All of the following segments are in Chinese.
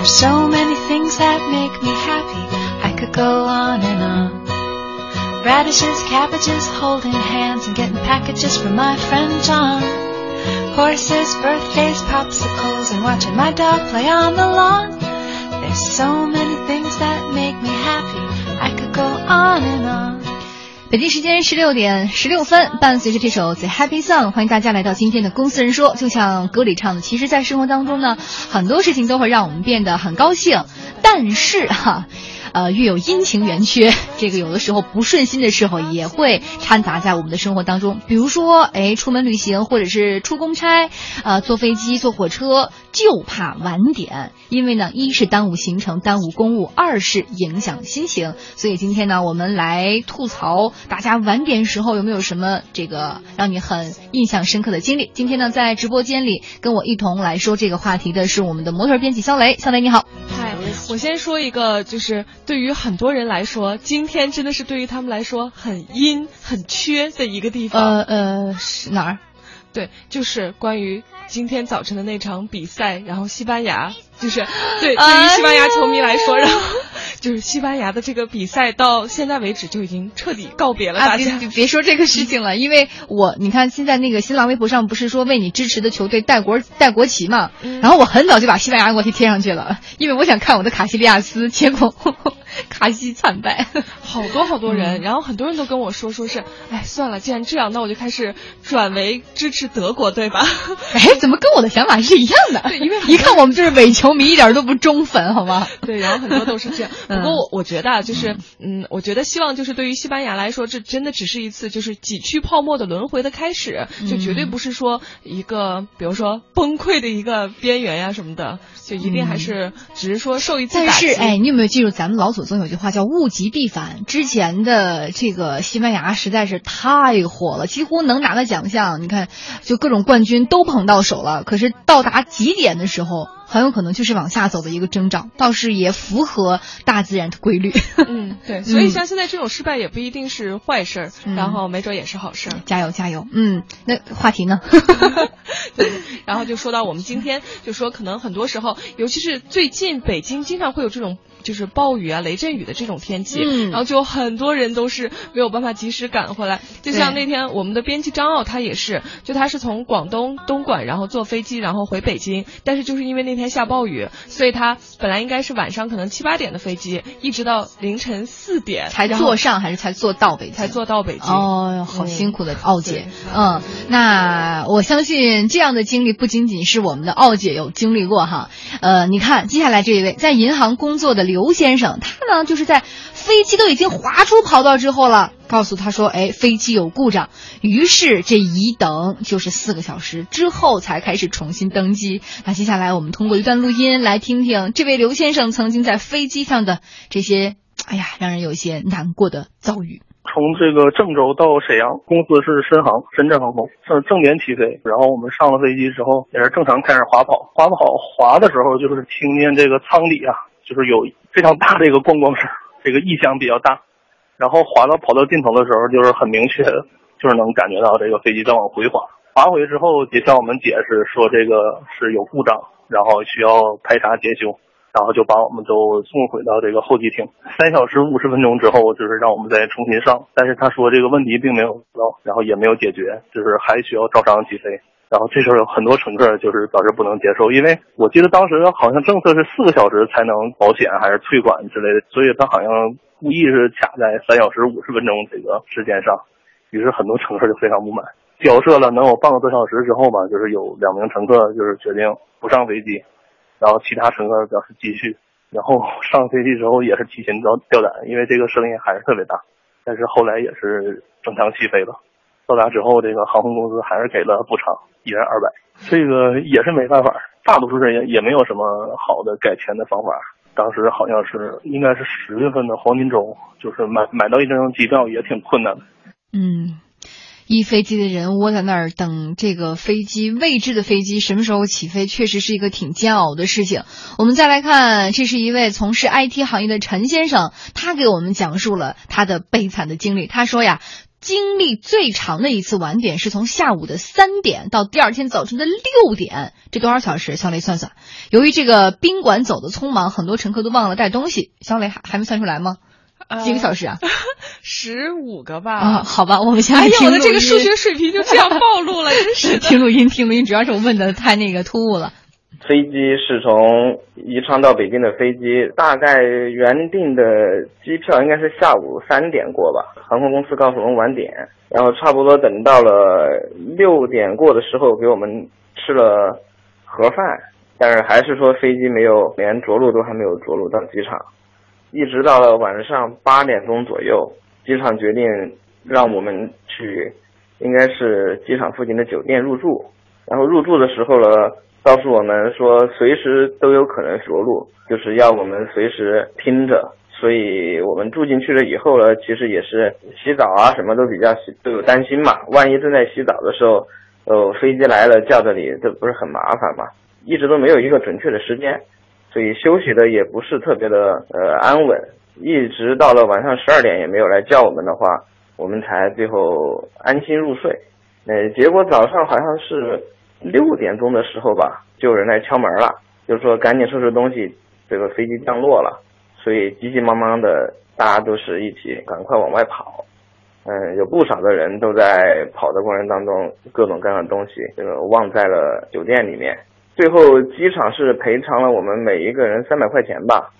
There's so many things that make me happy. I could go on and on. Radishes, cabbages, holding hands and getting packages from my friend John. Horses, birthdays, popsicles, and watching my dog play on the lawn. There's so many things that make me happy. I could go on and on. 北京时间十六点十六分，伴随着这首《The Happy Song》，欢迎大家来到今天的《公司人说》。就像歌里唱的，其实，在生活当中呢，很多事情都会让我们变得很高兴，但是哈。呃，月有阴晴圆缺，这个有的时候不顺心的时候也会掺杂在我们的生活当中。比如说，哎，出门旅行或者是出公差，呃，坐飞机、坐火车，就怕晚点，因为呢，一是耽误行程、耽误公务，二是影响心情。所以今天呢，我们来吐槽大家晚点时候有没有什么这个让你很印象深刻的经历。今天呢，在直播间里跟我一同来说这个话题的是我们的模特编辑肖雷，肖雷你好。嗨，我先说一个，就是对于很多人来说，今天真的是对于他们来说很阴、很缺的一个地方。呃呃，是哪儿？对，就是关于今天早晨的那场比赛，然后西班牙，就是对 对于西班牙球迷来说，然后就是西班牙的这个比赛到现在为止就已经彻底告别了大家。别别说这个事情了，因为我你看现在那个新浪微博上不是说为你支持的球队带国带国旗嘛，然后我很早就把西班牙国旗贴上去了，因为我想看我的卡西利亚斯，结果 卡西惨败，好多好多人，然后很多人都跟我说说是，哎算了，既然这样，那我就开始转为支持德国队吧。哎，怎么跟我的想法是一样的？对，因为一看我们就是伪球迷，一点都不忠粉，好吗？对，然后很多都是这样。不过我我觉得啊，就是嗯，我觉得希望就是对于西班牙来说，这真的只是一次就是几去泡沫的轮回的开始，就绝对不是说一个比如说崩溃的一个边缘呀什么的，就一定还是只是说受一次打击。但是哎，你有没有记住咱们老祖祖宗有句话叫“物极必反”？之前的这个西班牙实在是太火了，几乎能拿的奖项，你看就各种冠军都捧到手了。可是到达极点的时候。很有可能就是往下走的一个征兆，倒是也符合大自然的规律。嗯，对，所以像现在这种失败也不一定是坏事儿，然后没准也是好事儿。加油加油！嗯，那话题呢？对，然后就说到我们今天就说，可能很多时候，尤其是最近北京经常会有这种。就是暴雨啊、雷阵雨的这种天气，嗯，然后就很多人都是没有办法及时赶回来。就像那天我们的编辑张奥，他也是，就他是从广东东莞，然后坐飞机，然后回北京，但是就是因为那天下暴雨，所以他本来应该是晚上可能七八点的飞机，一直到凌晨四点才坐上，还是才坐到北京？才坐到北京。哦，好辛苦的奥姐。嗯，那我相信这样的经历不仅仅是我们的奥姐有经历过哈。呃，你看接下来这一位在银行工作的。刘先生，他呢就是在飞机都已经滑出跑道之后了，告诉他说：“哎，飞机有故障。”于是这一等就是四个小时之后才开始重新登机。那接下来我们通过一段录音来听听这位刘先生曾经在飞机上的这些，哎呀，让人有些难过的遭遇。从这个郑州到沈阳，公司是深航，深圳航空，正正点起飞。然后我们上了飞机之后，也是正常开始滑跑。滑跑滑的时候，就是听见这个舱底啊。就是有非常大的一个咣咣声，这个异响比较大，然后滑到跑到尽头的时候，就是很明确，就是能感觉到这个飞机在往回滑。滑回之后也向我们解释说这个是有故障，然后需要排查检修，然后就把我们都送回到这个候机厅。三小时五十分钟之后，就是让我们再重新上，但是他说这个问题并没有到，然后也没有解决，就是还需要照常起飞。然后这时候有很多乘客就是表示不能接受，因为我记得当时好像政策是四个小时才能保险还是退款之类的，所以他好像故意是卡在三小时五十分钟这个时间上，于是很多乘客就非常不满。交涉了能有半个多小时之后吧，就是有两名乘客就是决定不上飞机，然后其他乘客表示继续。然后上飞机之后也是提心吊吊胆，因为这个声音还是特别大，但是后来也是正常起飞了。到达之后，这个航空公司还是给了补偿，一人二百。这个也是没办法，大多数人也也没有什么好的改签的方法。当时好像是应该是十月份的黄金周，就是买买到一张机票也挺困难的。嗯，一飞机的人窝在那儿等这个飞机未知的飞机什么时候起飞，确实是一个挺煎熬的事情。我们再来看，这是一位从事 IT 行业的陈先生，他给我们讲述了他的悲惨的经历。他说呀。经历最长的一次晚点是从下午的三点到第二天早晨的六点，这多少小时？小雷算算。由于这个宾馆走的匆忙，很多乘客都忘了带东西。小雷还还没算出来吗？几个小时啊？十五个吧。啊，好吧，我们现在哎呀，听录音。我的这个数学水平就这样暴露了，真是。听录音，听录音，主要是我问的太那个突兀了。飞机是从宜昌到北京的飞机，大概原定的机票应该是下午三点过吧。航空公司告诉我们晚点，然后差不多等到了六点过的时候，给我们吃了盒饭，但是还是说飞机没有连着陆都还没有着陆到机场，一直到了晚上八点钟左右，机场决定让我们去，应该是机场附近的酒店入住。然后入住的时候呢，告诉我们说随时都有可能着陆，就是要我们随时听着。所以我们住进去了以后呢，其实也是洗澡啊什么都比较都有担心嘛，万一正在洗澡的时候，呃，飞机来了叫这里，这不是很麻烦嘛？一直都没有一个准确的时间，所以休息的也不是特别的呃安稳。一直到了晚上十二点也没有来叫我们的话，我们才最后安心入睡。呃，结果早上好像是六点钟的时候吧，就有人来敲门了，就说赶紧收拾东西，这个飞机降落了。所以急急忙忙的，大家都是一起赶快往外跑。嗯，有不少的人都在跑的过程当中，各种各样的东西这个忘在了酒店里面。最后机场是赔偿了我们每一个人三百块钱吧。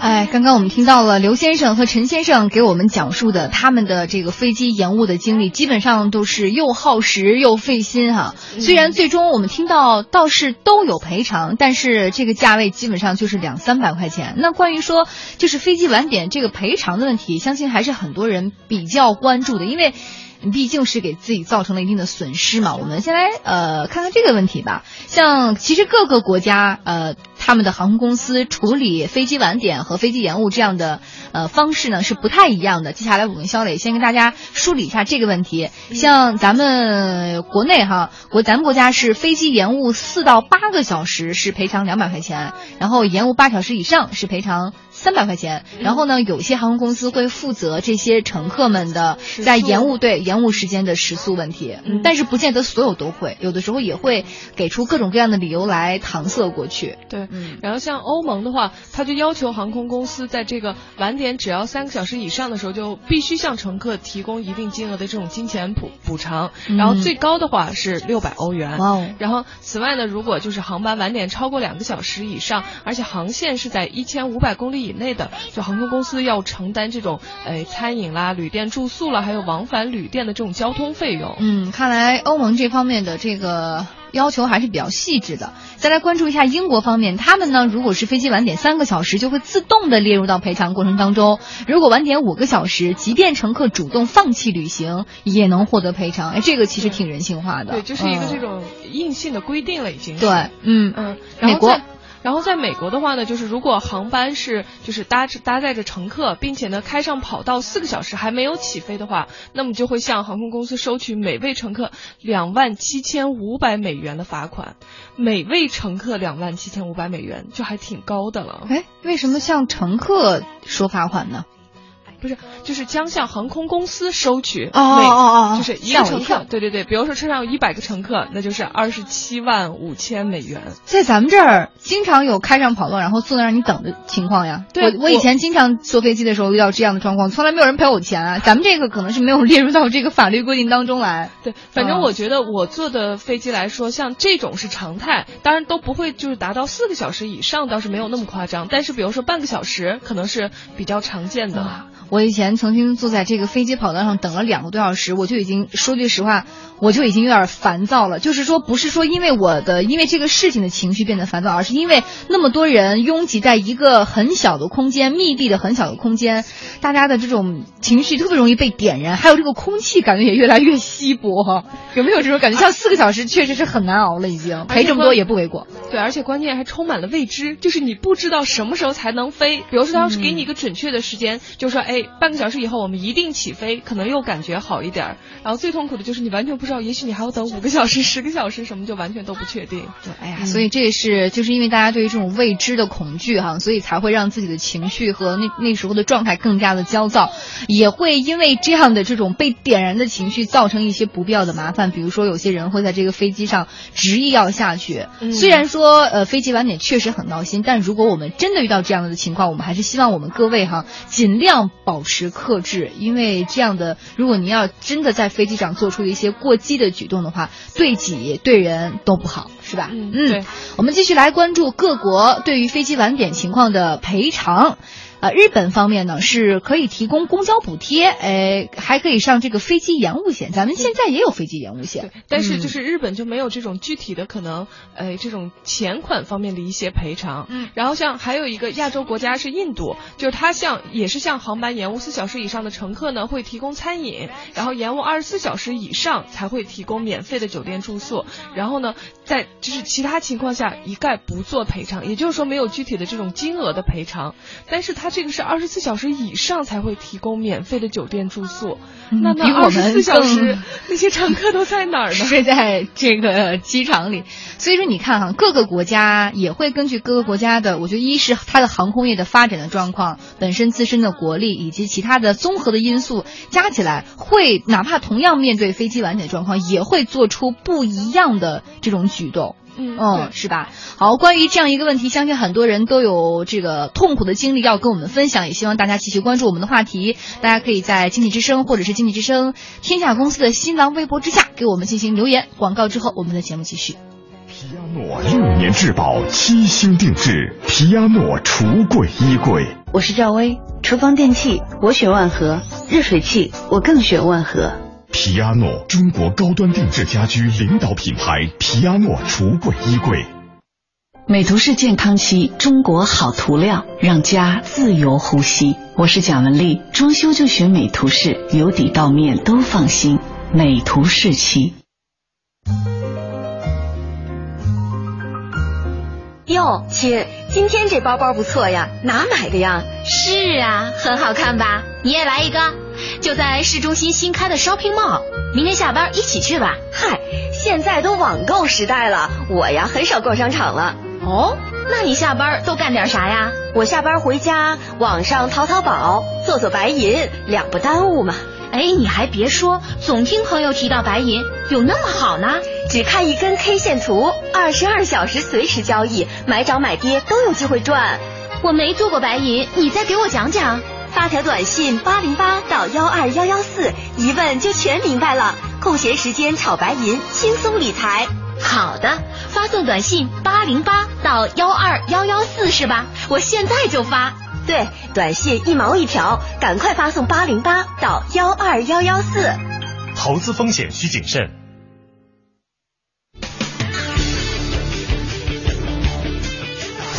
哎，刚刚我们听到了刘先生和陈先生给我们讲述的他们的这个飞机延误的经历，基本上都是又耗时又费心哈。虽然最终我们听到倒是都有赔偿，但是这个价位基本上就是两三百块钱。那关于说就是飞机晚点这个赔偿的问题，相信还是很多人比较关注的，因为。毕竟是给自己造成了一定的损失嘛。我们先来呃看看这个问题吧。像其实各个国家呃他们的航空公司处理飞机晚点和飞机延误这样的呃方式呢是不太一样的。接下来我跟肖磊先跟大家梳理一下这个问题。像咱们国内哈国咱们国家是飞机延误四到八个小时是赔偿两百块钱，然后延误八小时以上是赔偿。三百块钱，然后呢，有些航空公司会负责这些乘客们的在延误对延误时间的食宿问题，嗯，但是不见得所有都会，有的时候也会给出各种各样的理由来搪塞过去。对，然后像欧盟的话，他就要求航空公司在这个晚点只要三个小时以上的时候，就必须向乘客提供一定金额的这种金钱补补偿，然后最高的话是六百欧元。哇哦！然后此外呢，如果就是航班晚点超过两个小时以上，而且航线是在一千五百公里以内的，就航空公司要承担这种呃餐饮啦、旅店住宿啦，还有往返旅店的这种交通费用。嗯，看来欧盟这方面的这个要求还是比较细致的。再来关注一下英国方面，他们呢，如果是飞机晚点三个小时，就会自动的列入到赔偿过程当中；如果晚点五个小时，即便乘客主动放弃旅行，也能获得赔偿。哎，这个其实挺人性化的。对，就是一个这种硬性的规定了，已经是。对，嗯嗯，美国。然后在美国的话呢，就是如果航班是就是搭着搭载着乘客，并且呢开上跑道四个小时还没有起飞的话，那么就会向航空公司收取每位乘客两万七千五百美元的罚款。每位乘客两万七千五百美元，就还挺高的了。哎，为什么向乘客说罚款呢？不是，就是将向航空公司收取哦哦哦，就是一个乘客，对对对，比如说车上有一百个乘客，那就是二十七万五千美元。在咱们这儿，经常有开上跑道，然后坐那让你等的情况呀。对，我我以前经常坐飞机的时候遇到这样的状况，从来没有人赔我钱啊。咱们这个可能是没有列入到这个法律规定当中来。对，反正我觉得我坐的飞机来说，像这种是常态，当然都不会就是达到四个小时以上，倒是没有那么夸张。但是比如说半个小时，可能是比较常见的。我以前曾经坐在这个飞机跑道上等了两个多小时，我就已经说句实话，我就已经有点烦躁了。就是说，不是说因为我的因为这个事情的情绪变得烦躁，而是因为那么多人拥挤在一个很小的空间、密闭的很小的空间，大家的这种情绪特别容易被点燃，还有这个空气感觉也越来越稀薄。有没有这种感觉？像四个小时确实是很难熬了，已经赔这么多也不为过。对，而且关键还充满了未知，就是你不知道什么时候才能飞。比如说，他要是给你一个准确的时间，就说哎。飞，半个小时以后我们一定起飞，可能又感觉好一点。然后最痛苦的就是你完全不知道，也许你还要等五个小时、十个小时，什么就完全都不确定。对，哎呀，所以这也是就是因为大家对于这种未知的恐惧哈，所以才会让自己的情绪和那那时候的状态更加的焦躁，也会因为这样的这种被点燃的情绪造成一些不必要的麻烦，比如说有些人会在这个飞机上执意要下去。虽然说呃飞机晚点确实很闹心，但如果我们真的遇到这样的情况，我们还是希望我们各位哈尽量保持克制，因为这样的如果您要真的在飞机上做出一些过激的举动的话，对己对人都不好，是吧？嗯，对。我们继续来关注各国对于飞机晚点情况的赔偿。呃，日本方面呢是可以提供公交补贴，哎，还可以上这个飞机延误险。咱们现在也有飞机延误险，但是就是日本就没有这种具体的可能，呃，这种钱款方面的一些赔偿。嗯，然后像还有一个亚洲国家是印度，就是它像也是像航班延误四小时以上的乘客呢会提供餐饮，然后延误二十四小时以上才会提供免费的酒店住宿。然后呢，在就是其他情况下一概不做赔偿，也就是说没有具体的这种金额的赔偿，但是它。这个是二十四小时以上才会提供免费的酒店住宿，那那二十四小时那些乘客都在哪儿呢？睡在这个机场里。所以说，你看哈，各个国家也会根据各个国家的，我觉得一是它的航空业的发展的状况，本身自身的国力以及其他的综合的因素加起来，会哪怕同样面对飞机晚点的状况，也会做出不一样的这种举动。嗯，是吧？好，关于这样一个问题，相信很多人都有这个痛苦的经历要跟我们分享，也希望大家继续关注我们的话题。大家可以在经济之声或者是经济之声天下公司的新浪微博之下给我们进行留言。广告之后，我们的节目继续。皮亚诺六年质保，七星定制，皮亚诺橱柜衣柜。我是赵薇，厨房电器我选万和，热水器我更选万和。皮亚诺，中国高端定制家居领导品牌。皮亚诺橱柜衣柜。美图仕健康漆，中国好涂料，让家自由呼吸。我是蒋文丽，装修就选美图仕，由底到面都放心。美图仕漆。哟，亲，今天这包包不错呀，哪买的呀？是啊，很好看吧？你也来一个，就在市中心新开的 Shopping Mall，明天下班一起去吧。嗨，现在都网购时代了，我呀很少逛商场了。哦，那你下班都干点啥呀？我下班回家，网上淘淘宝，做做白银，两不耽误嘛。哎，你还别说，总听朋友提到白银有那么好呢。只看一根 K 线图，二十二小时随时交易，买涨买跌都有机会赚。我没做过白银，你再给我讲讲。发条短信八零八到幺二幺幺四，一问就全明白了。空闲时间炒白银，轻松理财。好的，发送短信八零八到幺二幺幺四是吧？我现在就发。对，短信一毛一条，赶快发送八零八到幺二幺幺四。投资风险需谨慎。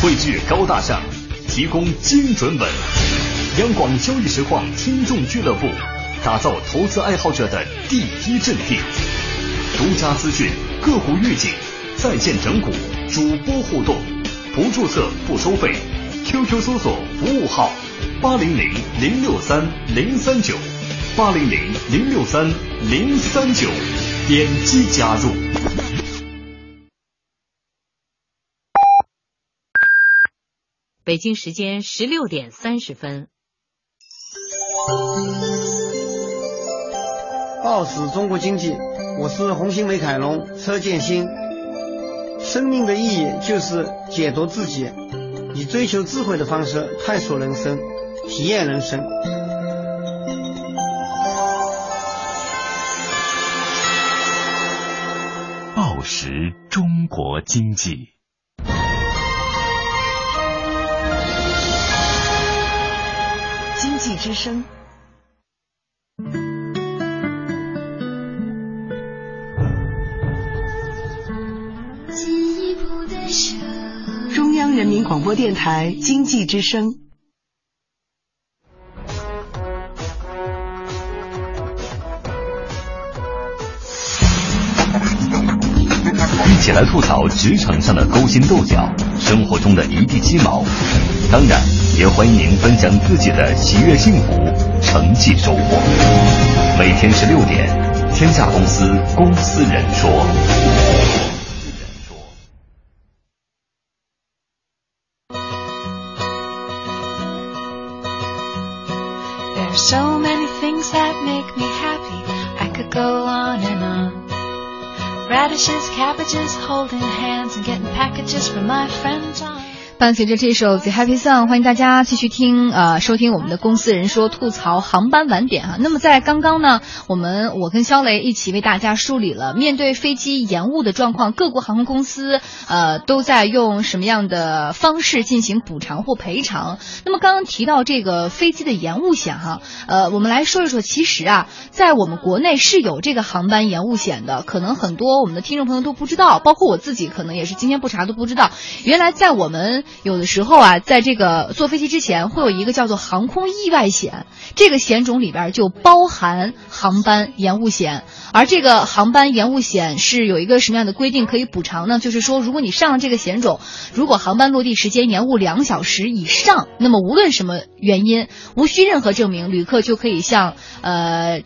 汇聚高大上，提供精准稳。央广交易实况听众俱乐部，打造投资爱好者的第一阵地。独家资讯，个股预警，在线整股，主播互动，不注册不收费。QQ 搜索服务号八零零零六三零三九八零零零六三零三九，点击加入。北京时间十六点三十分。报时中国经济，我是红星美凯龙车建新。生命的意义就是解读自己。以追求智慧的方式探索人生，体验人生。报时中国经济，经济之声。广播电台经济之声，一起来吐槽职场上的勾心斗角，生活中的一地鸡毛。当然，也欢迎您分享自己的喜悦幸福。成绩收获。每天十六点，天下公司公司人说。There are so many things that make me happy. I could go on and on. Radishes, cabbages, holding hands and getting packages from my friend John. 伴随着这首《The Happy Song》，欢迎大家继续听呃收听我们的公司人说吐槽航班晚点哈。那么在刚刚呢，我们我跟肖雷一起为大家梳理了面对飞机延误的状况，各国航空公司呃都在用什么样的方式进行补偿或赔偿。那么刚刚提到这个飞机的延误险哈，呃，我们来说一说，其实啊，在我们国内是有这个航班延误险的，可能很多我们的听众朋友都不知道，包括我自己可能也是今天不查都不知道。原来在我们有的时候啊，在这个坐飞机之前会有一个叫做航空意外险，这个险种里边就包含航班延误险。而这个航班延误险是有一个什么样的规定可以补偿呢？就是说，如果你上了这个险种，如果航班落地时间延误两小时以上，那么无论什么原因，无需任何证明，旅客就可以向呃。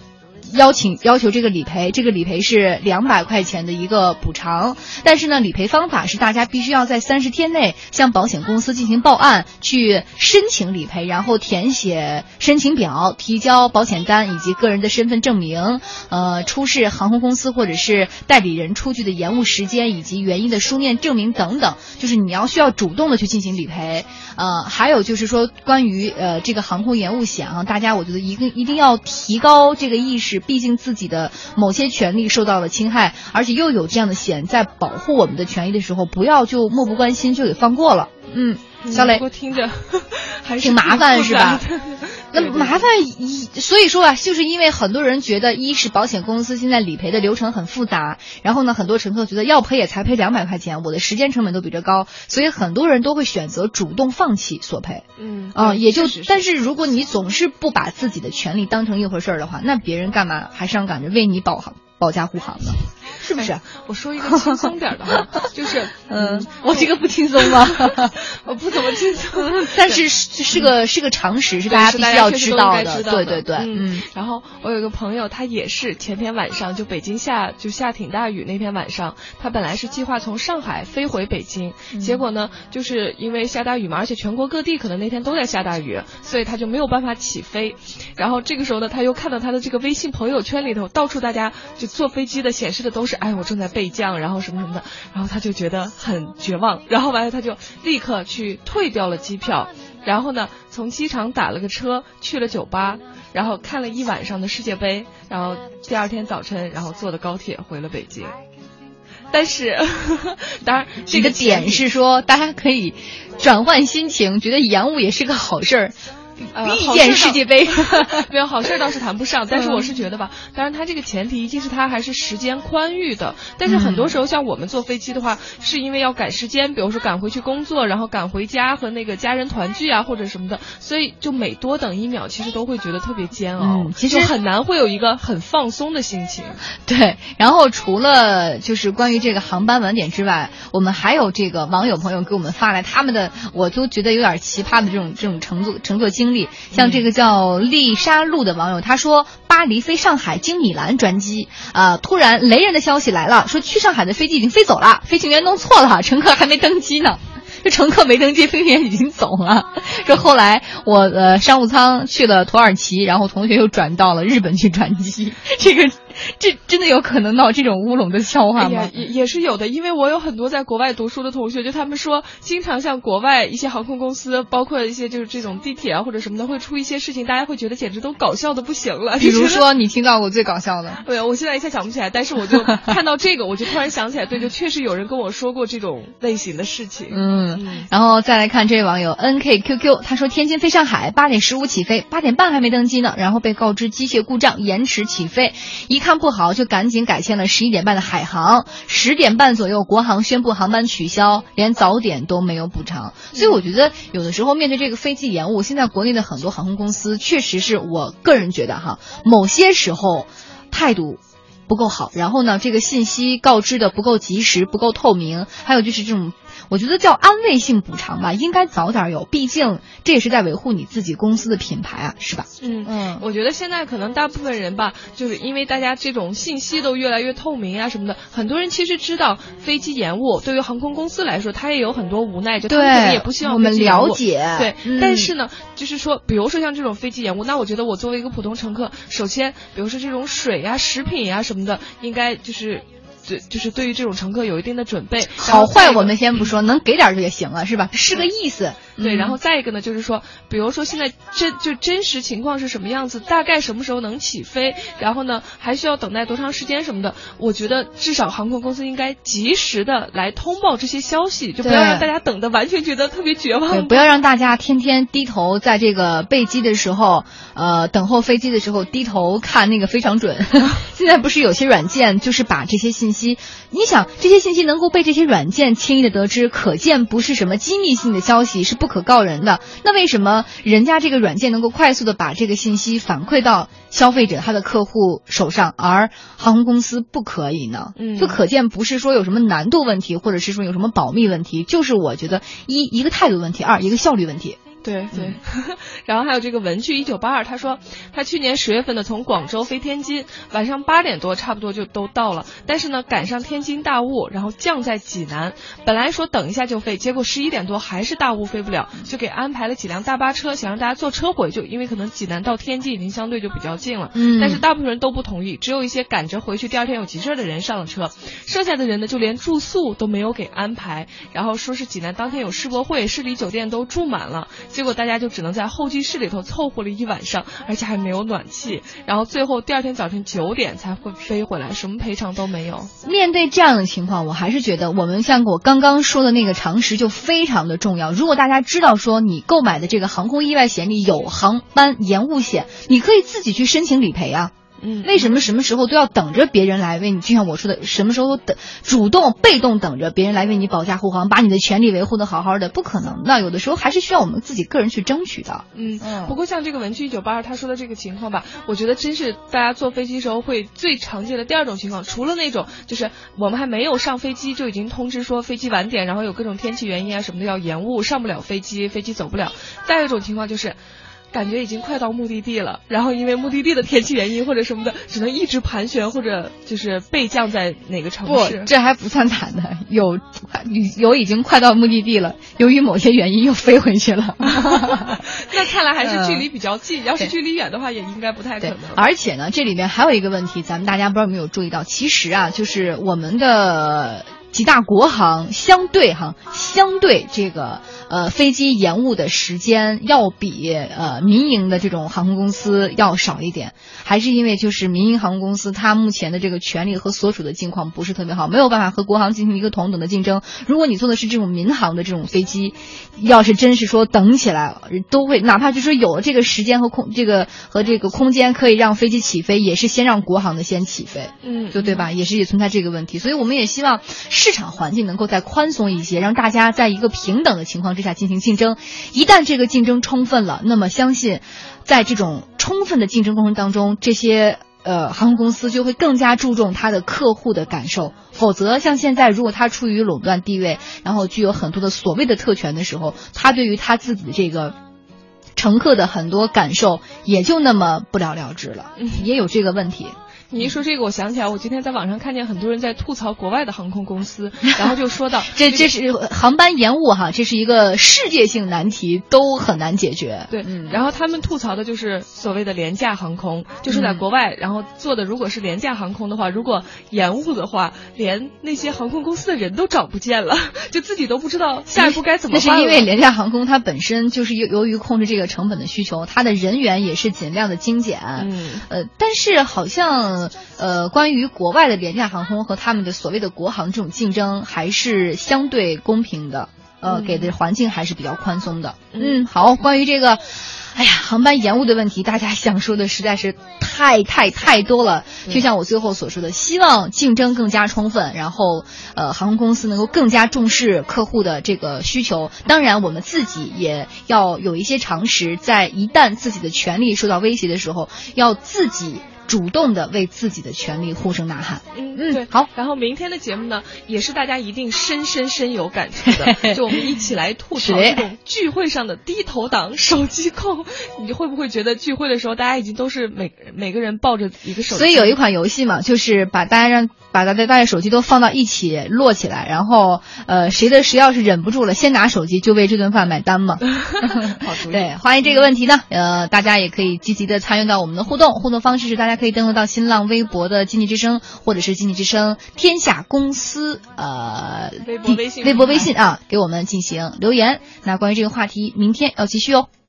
邀请要求这个理赔，这个理赔是两百块钱的一个补偿，但是呢，理赔方法是大家必须要在三十天内向保险公司进行报案，去申请理赔，然后填写申请表，提交保险单以及个人的身份证明，呃，出示航空公司或者是代理人出具的延误时间以及原因的书面证明等等，就是你要需要主动的去进行理赔。呃，还有就是说关于呃这个航空延误险啊，大家我觉得一个一定要提高这个意识。毕竟自己的某些权利受到了侵害，而且又有这样的险在保护我们的权益的时候，不要就漠不关心就给放过了。嗯，小磊，我听着 还是挺麻烦是吧？那麻烦一，所以说啊，就是因为很多人觉得，一是保险公司现在理赔的流程很复杂，然后呢，很多乘客觉得要赔也才赔两百块钱，我的时间成本都比这高，所以很多人都会选择主动放弃索赔。嗯啊、对也就但是如果你总是不把自己的权利当成一回事儿的话，那别人干嘛还上赶着为你保航保驾护航呢？是不是？哎我说一个轻松点的哈，就是嗯，我这个不轻松吗？我不怎么轻松，但是是是个是个常识，是大家必须要知道的。对对对，嗯。然后我有一个朋友，他也是前天晚上就北京下就下挺大雨，那天晚上他本来是计划从上海飞回北京，嗯结果呢，就是因为下大雨嘛，而且全国各地可能那天都在下大雨，所以他就没有办法起飞。然后这个时候呢，他又看到他的这个微信朋友圈里头，到处大家就坐飞机的显示的都是，哎，我正在备降，然后什么什么的，然后他就觉得很绝望，然后完了他就立刻去退掉了机票。然后呢，从机场打了个车去了酒吧，然后看了一晚上的世界杯，然后第二天早晨，然后坐的高铁回了北京。但是，当然这个这个点是说，大家可以转换心情，觉得延误也是个好事儿。呃遇见世界杯，没有好事儿倒是谈不上，但是嗯我是觉得吧，当然它这个前提一定是它还是时间宽裕的，但是很多时候像我们坐飞机的话，是因为要赶时间，比如说赶回去工作，然后赶回家和那个家人团聚啊或者什么的，所以就每多等一秒，其实都会觉得特别煎熬，嗯其实很难会有一个很放松的心情。对，然后除了就是关于这个航班晚点之外，我们还有这个网友朋友给我们发来他们的，我都觉得有点奇葩的这种这种乘坐乘坐经历。像这个叫丽莎路的网友，他说巴黎飞上海经米兰专机，啊、突然雷人的消息来了，说去上海的飞机已经飞走了，飞行员弄错了，乘客还没登机呢。这乘客没登机，飞行员已经走了。说后来我呃商务舱去了土耳其，然后同学又转到了日本去转机。这个 这真的有可能闹这种乌龙的笑话吗哎，？也也是有的，因为我有很多在国外读书的同学，就他们说，经常像国外一些航空公司，包括一些就是这种地铁啊或者什么的，会出一些事情，大家会觉得简直都搞笑的不行了。比如说你听到过最搞笑的，对，我现在一下想不起来，但是我就 看到这个，我就突然想起来，对，就确实有人跟我说过这种类型的事情。嗯，然后再来看这位网友 N K Q Q，他说天津飞上海八点十五起飞，八点半还没登机呢，然后被告知机械故障延迟起飞，一看不好就赶紧改签了十一点半的海航，十点半左右国航宣布航班取消，连早点都没有补偿，所以我觉得有的时候面对这个飞机延误，现在国内的很多航空公司确实是我个人觉得哈，某些时候态度。不够好，然后呢，这个信息告知的不够及时、不够透明，还有就是这种我觉得叫安慰性补偿吧，应该早点有，毕竟这也是在维护你自己公司的品牌啊，是吧？嗯嗯，我觉得现在可能大部分人吧，就是因为大家这种信息都越来越透明啊什么的，很多人其实知道飞机延误，对于航空公司来说，他也有很多无奈，就他们可能也不希望我们了解对，嗯但是呢，就是说，比如说像这种飞机延误，那我觉得我作为一个普通乘客，首先，比如说这种水呀、食品呀什么的，应该就是。对，就是对于这种乘客有一定的准备。好坏我们先不说，能给点儿就也行了，是吧？是个意思。对，嗯然后再一个呢，就是说，比如说现在真就真实情况是什么样子，大概什么时候能起飞，然后呢还需要等待多长时间什么的，我觉得至少航空公司应该及时的来通报这些消息，就不要让大家等的完全觉得特别绝对，望。不要让大家天天低头在这个备机的时候，呃，等候飞机的时候低头看那个非常准。现在不是有些软件就是把这些信息，你想这些信息能够被这些软件轻易的得知，可见不是什么机密性的消息，是不可告人的。那为什么人家这个软件能够快速的把这个信息反馈到消费者他的客户手上，而航空公司不可以呢？嗯就可见不是说有什么难度问题，或者是说有什么保密问题，就是我觉得一一个态度问题，二一个效率问题。对对，然后还有这个文具一九八二，他说他去年十月份呢从广州飞天津，晚上八点多差不多就都到了，但是呢赶上天津大雾，然后降在济南，本来说等一下就飞，结果十一点多还是大雾飞不了，就给安排了几辆大巴车，想让大家坐车回去，因为可能济南到天津已经相对就比较近了，嗯。但是大部分人都不同意，只有一些赶着回去第二天有急事儿的人上了车，剩下的人呢就连住宿都没有给安排，然后说是济南当天有世博会，市里酒店都住满了，结果大家就只能在候机室里头凑合了一晚上，而且还没有暖气，然后最后第二天早晨九点才会飞回来，什么赔偿都没有。面对这样的情况，我还是觉得我们像我刚刚说的那个常识就非常的重要。如果大家知道说你购买的这个航空意外险里有航班延误险，你可以自己去申请理赔啊。嗯，为什么什么时候都要等着别人来为你？就像我说的，什么时候等主动、被动等着别人来为你保驾护航，把你的权利维护的好好的，不可能的。有的时候还是需要我们自己个人去争取的。嗯，不过像这个文具一九八二他说的这个情况吧，我觉得真是大家坐飞机时候会最常见的第二种情况，除了那种就是我们还没有上飞机就已经通知说飞机晚点，然后有各种天气原因啊什么的要延误，上不了飞机，飞机走不了。再有一种情况就是。感觉已经快到目的地了，然后因为目的地的天气原因或者什么的，只能一直盘旋或者就是备降在哪个城不市。，这还不算惨的，有有已经快到目的地了，由于某些原因又飞回去了。那看来还是距离比较近，要是距离远的话，也应该不太可能。而且呢，这里面还有一个问题，咱们大家不知道有没有注意到，其实啊，就是我们的几大国航相对哈，相对这个呃飞机延误的时间要比呃民营的这种航空公司要少一点，还是因为就是民营航空公司它目前的这个权利和所处的境况不是特别好，没有办法和国航进行一个同等的竞争。如果你坐的是这种民航的这种飞机，要是真是说等起来，都会哪怕就是说有了这个时间和空这个和这个空间可以让飞机起飞，也是先让国航的先起飞。嗯，就对吧？也是也存在这个问题，所以我们也希望市场环境能够再宽松一些，让大家在一个平等的情况之下进行竞争。一旦这个竞争充分了，那么相信，在这种充分的竞争过程当中，这些呃航空公司就会更加注重它的客户的感受。否则，像现在，如果它处于垄断地位，然后具有很多的所谓的特权的时候，它对于它自己的这个。乘客的很多感受也就那么不了了之了，也有这个问题。你一说这个，我想起来，我今天在网上看见很多人在吐槽国外的航空公司，然后就说到这这是航班延误哈，这是一个世界性难题，都很难解决。对，然后他们吐槽的就是所谓的廉价航空，就是在国外，然后做的如果是廉价航空的话，如果延误的话，连那些航空公司的人都找不见了，就自己都不知道下一步该怎么办那是因为廉价航空它本身就是由由于控制这个成本的需求，它的人员也是尽量的精简。嗯，呃，但是好像呃，关于国外的廉价航空和他们的所谓的国航这种竞争，还是相对公平的。呃，嗯给的环境还是比较宽松的。嗯，好，关于这个。哎呀，航班延误的问题，大家想说的实在是太太太多了。就像我最后所说的，希望竞争更加充分，然后呃，航空公司能够更加重视客户的这个需求。当然，我们自己也要有一些常识，在一旦自己的权利受到威胁的时候，要自己主动的为自己的权利呼声呐喊。嗯嗯对，好。然后明天的节目呢，也是大家一定深深深有感触的，就我们一起来吐槽这种聚会上的低头党、手机控。你会不会觉得聚会的时候，大家已经都是每每个人抱着一个手机？所以有一款游戏嘛，就是把大家让把大家大家手机都放到一起摞起来，然后呃谁的谁要是忍不住了，先拿手机就为这顿饭买单嘛。对，欢迎这个问题呢，呃，大家也可以积极的参与到我们的互动。互动方式是大家可以登录到新浪微博的经济之声，或者是经济之声天下公司呃微博微信微博微信啊，给我们进行留言。那关于这个话题，明天要继续哦。